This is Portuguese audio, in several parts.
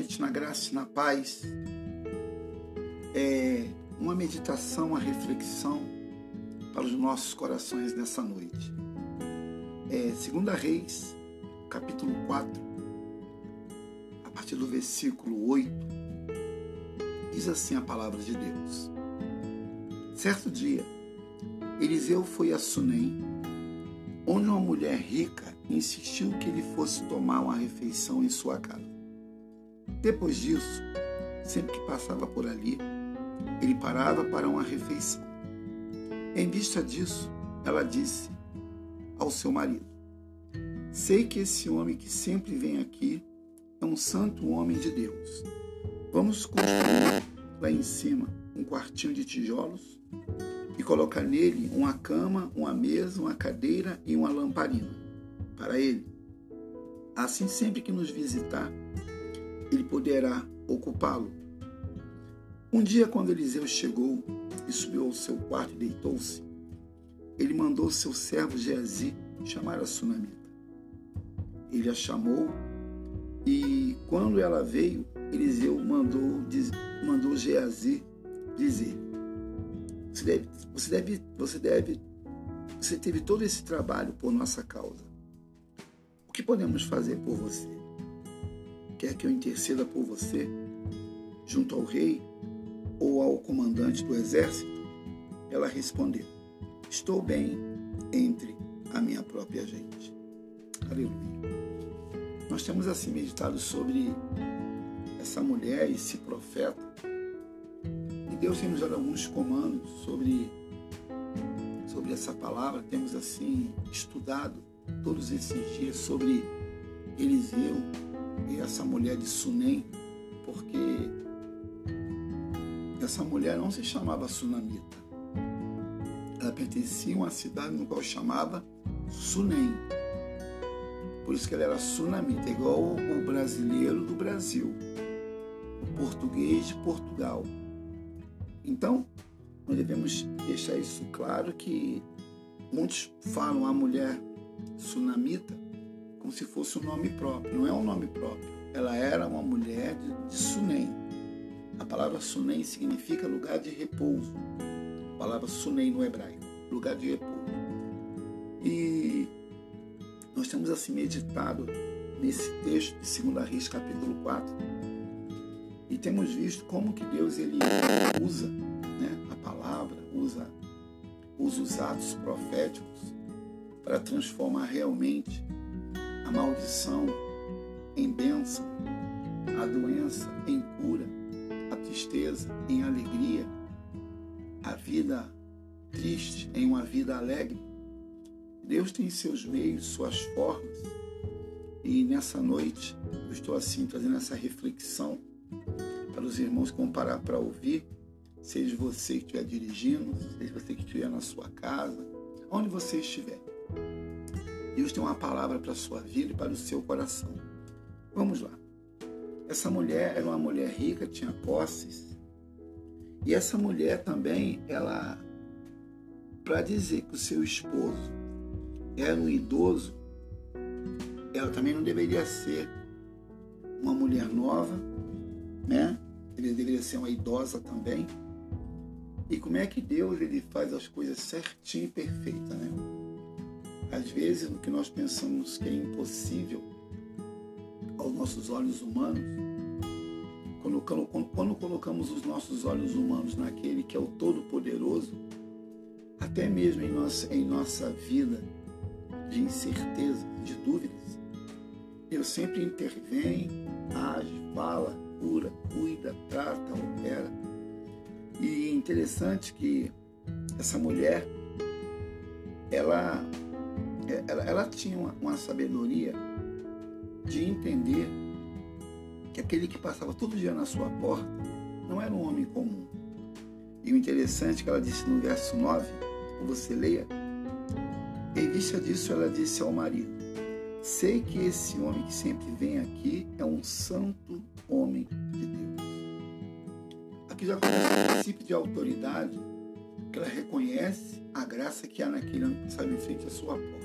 noite, na graça e na paz. É uma meditação, uma reflexão para os nossos corações nessa noite. É, segunda Reis, capítulo 4, a partir do versículo 8, diz assim a palavra de Deus. Certo dia, Eliseu foi a Sunem, onde uma mulher rica insistiu que ele fosse tomar uma refeição em sua casa. Depois disso, sempre que passava por ali, ele parava para uma refeição. Em vista disso, ela disse ao seu marido: Sei que esse homem que sempre vem aqui é um santo homem de Deus. Vamos construir lá em cima um quartinho de tijolos e colocar nele uma cama, uma mesa, uma cadeira e uma lamparina para ele. Assim, sempre que nos visitar, ele poderá ocupá-lo. Um dia, quando Eliseu chegou e subiu ao seu quarto e deitou-se, ele mandou seu servo Geazi chamar a sunamita. Ele a chamou e, quando ela veio, Eliseu mandou, mandou Geazi dizer: você deve, você deve, você deve, você teve todo esse trabalho por nossa causa. O que podemos fazer por você? Quer que eu interceda por você junto ao rei ou ao comandante do exército? Ela respondeu: Estou bem entre a minha própria gente. Aleluia. Nós temos assim meditado sobre essa mulher, esse profeta. E Deus tem nos dado alguns comandos sobre, sobre essa palavra. Temos assim estudado todos esses dias sobre Eliseu e essa mulher de Sunem, porque essa mulher não se chamava Sunamita. Ela pertencia a uma cidade no qual chamava Sunem. Por isso que ela era sunamita, igual o brasileiro do Brasil, o português de Portugal. Então, nós devemos deixar isso claro que muitos falam a mulher Sunamita como se fosse um nome próprio. Não é um nome próprio. Ela era uma mulher de, de Sunem. A palavra Sunem significa lugar de repouso. A palavra Sunem no hebraico, lugar de repouso. E nós temos assim meditado nesse texto de 2 Reis, capítulo 4, e temos visto como que Deus ele usa né, a palavra, usa, usa os atos proféticos para transformar realmente a maldição em bênção, a doença em cura, a tristeza em alegria, a vida triste em uma vida alegre. Deus tem seus meios, suas formas. E nessa noite eu estou assim trazendo essa reflexão para os irmãos que vão parar para ouvir, seja você que estiver dirigindo, seja você que estiver na sua casa, onde você estiver. Deus tem uma palavra para a sua vida e para o seu coração. Vamos lá. Essa mulher era uma mulher rica, tinha posses. E essa mulher também, ela, para dizer que o seu esposo era um idoso, ela também não deveria ser uma mulher nova, né? Ele deveria ser uma idosa também. E como é que Deus ele faz as coisas certinho e perfeita, né? Às vezes, o que nós pensamos que é impossível aos nossos olhos humanos, quando, quando, quando colocamos os nossos olhos humanos naquele que é o Todo-Poderoso, até mesmo em nossa, em nossa vida de incerteza, de dúvidas, Deus sempre intervém, age, fala, cura, cuida, trata, opera. E é interessante que essa mulher, ela ela, ela tinha uma, uma sabedoria de entender que aquele que passava todo dia na sua porta não era um homem comum. E o interessante é que ela disse no verso 9, você leia, em vista disso ela disse ao marido, sei que esse homem que sempre vem aqui é um santo homem de Deus. Aqui já começa o princípio de autoridade, que ela reconhece a graça que há naquele que estava em frente à sua porta.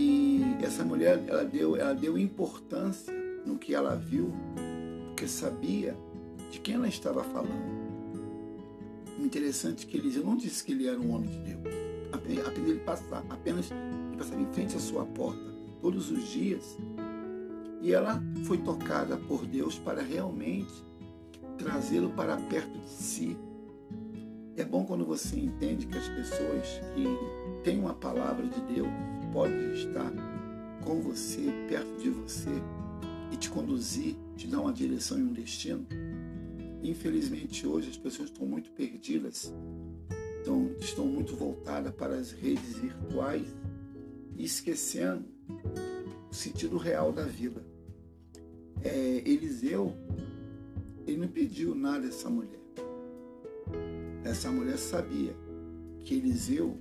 E essa mulher, ela deu, ela deu importância no que ela viu, porque sabia de quem ela estava falando. O interessante é que Eliseu não disse que ele era um homem de Deus. Apenas ele passava, apenas ele passava em frente à sua porta todos os dias. E ela foi tocada por Deus para realmente trazê-lo para perto de si. É bom quando você entende que as pessoas que têm uma palavra de Deus podem estar com você, perto de você e te conduzir, te dar uma direção e um destino. Infelizmente, hoje as pessoas estão muito perdidas, estão, estão muito voltadas para as redes virtuais e esquecendo o sentido real da vida. É, Eliseu, ele não pediu nada a essa mulher. Essa mulher sabia que Eliseu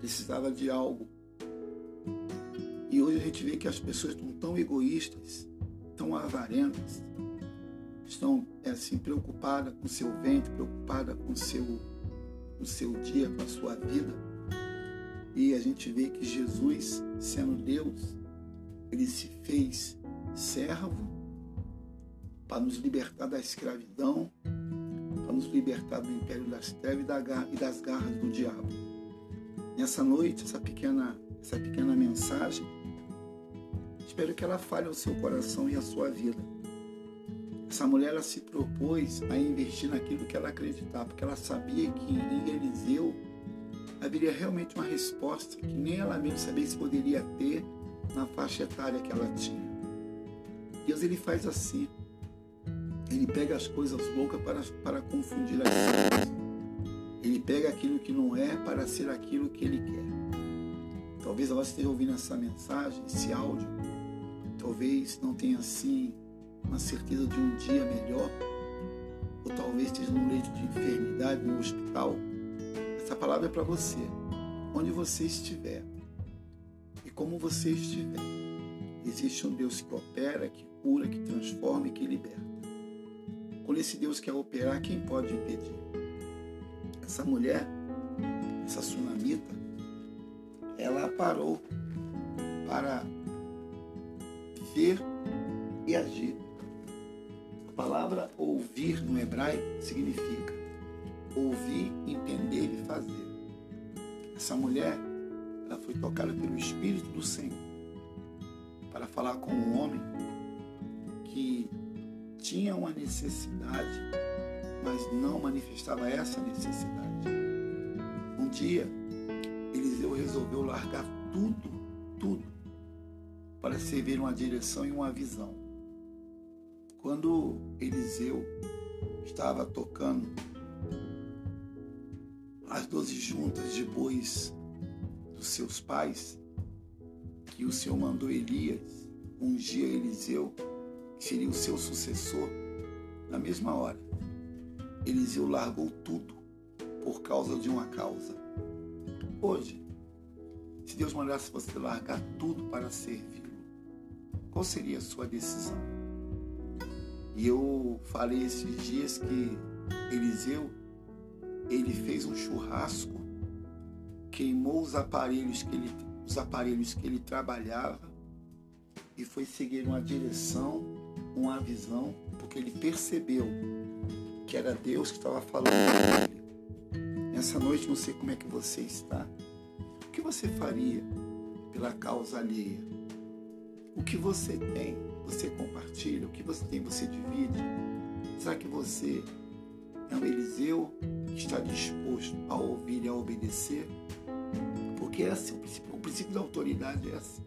precisava de algo. E hoje a gente vê que as pessoas estão tão egoístas, tão avarentas, estão é assim preocupada com seu ventre, preocupada com seu, o seu dia, com a sua vida. E a gente vê que Jesus, sendo Deus, ele se fez servo para nos libertar da escravidão, para nos libertar do império das trevas e das garras do diabo. Nessa noite, essa pequena, essa pequena mensagem, espero que ela fale ao seu coração e à sua vida essa mulher ela se propôs a investir naquilo que ela acreditava, porque ela sabia que em Eliseu haveria realmente uma resposta que nem ela mesma sabia se poderia ter na faixa etária que ela tinha. Deus ele faz assim. Ele pega as coisas loucas para, para confundir as coisas. Ele pega aquilo que não é para ser aquilo que ele quer. Talvez ela esteja ouvindo essa mensagem, esse áudio. Talvez não tenha assim uma certeza de um dia melhor, ou talvez esteja num leito de enfermidade, no hospital, essa palavra é para você, onde você estiver e como você estiver. Existe um Deus que opera, que cura, que transforma e que liberta. Quando esse Deus quer operar, quem pode impedir? Essa mulher, essa sunamita, ela parou para ver e agir palavra ouvir no hebraico significa ouvir, entender e fazer. Essa mulher, ela foi tocada pelo Espírito do Senhor para falar com um homem que tinha uma necessidade, mas não manifestava essa necessidade. Um dia, Eliseu resolveu largar tudo, tudo, para servir uma direção e uma visão. Quando Eliseu estava tocando as doze juntas de bois dos seus pais, que o Senhor mandou Elias ungir Eliseu, que seria o seu sucessor, na mesma hora, Eliseu largou tudo por causa de uma causa. Hoje, se Deus mandasse você largar tudo para servi-lo, qual seria a sua decisão? E eu falei esses dias que Eliseu, ele fez um churrasco, queimou os aparelhos que ele, os aparelhos que ele trabalhava e foi seguir uma direção, uma visão, porque ele percebeu que era Deus que estava falando com ele. Nessa noite, não sei como é que você está. O que você faria pela causa alheia? O que você tem você compartilha, o que você tem você divide? Será que você é um Eliseu que está disposto a ouvir e a obedecer? Porque é assim, o princípio, o princípio da autoridade é assim.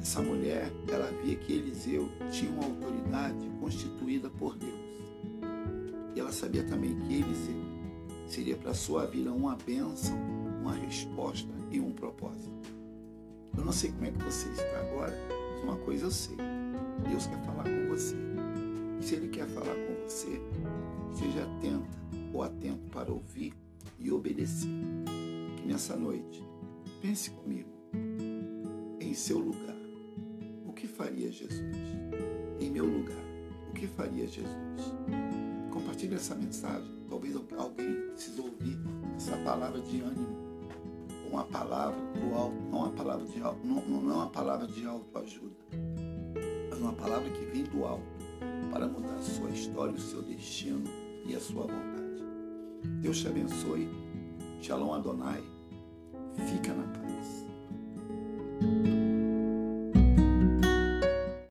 Essa mulher, ela via que Eliseu tinha uma autoridade constituída por Deus. Ela sabia também que Eliseu seria para sua vida uma bênção, uma resposta e um propósito. Eu não sei como é que você está agora, mas uma coisa eu sei. Deus quer falar com você. E se Ele quer falar com você, seja atenta ou atento para ouvir e obedecer. Que nessa noite, pense comigo, em seu lugar, o que faria Jesus? Em meu lugar, o que faria Jesus? Compartilhe essa mensagem. Talvez alguém precise ouvir essa palavra de ânimo. Uma palavra do alto, não uma palavra de alto, não, não é uma palavra de autoajuda uma palavra que vem do alto para mudar a sua história, o seu destino e a sua vontade. Deus te abençoe. Shalom Adonai.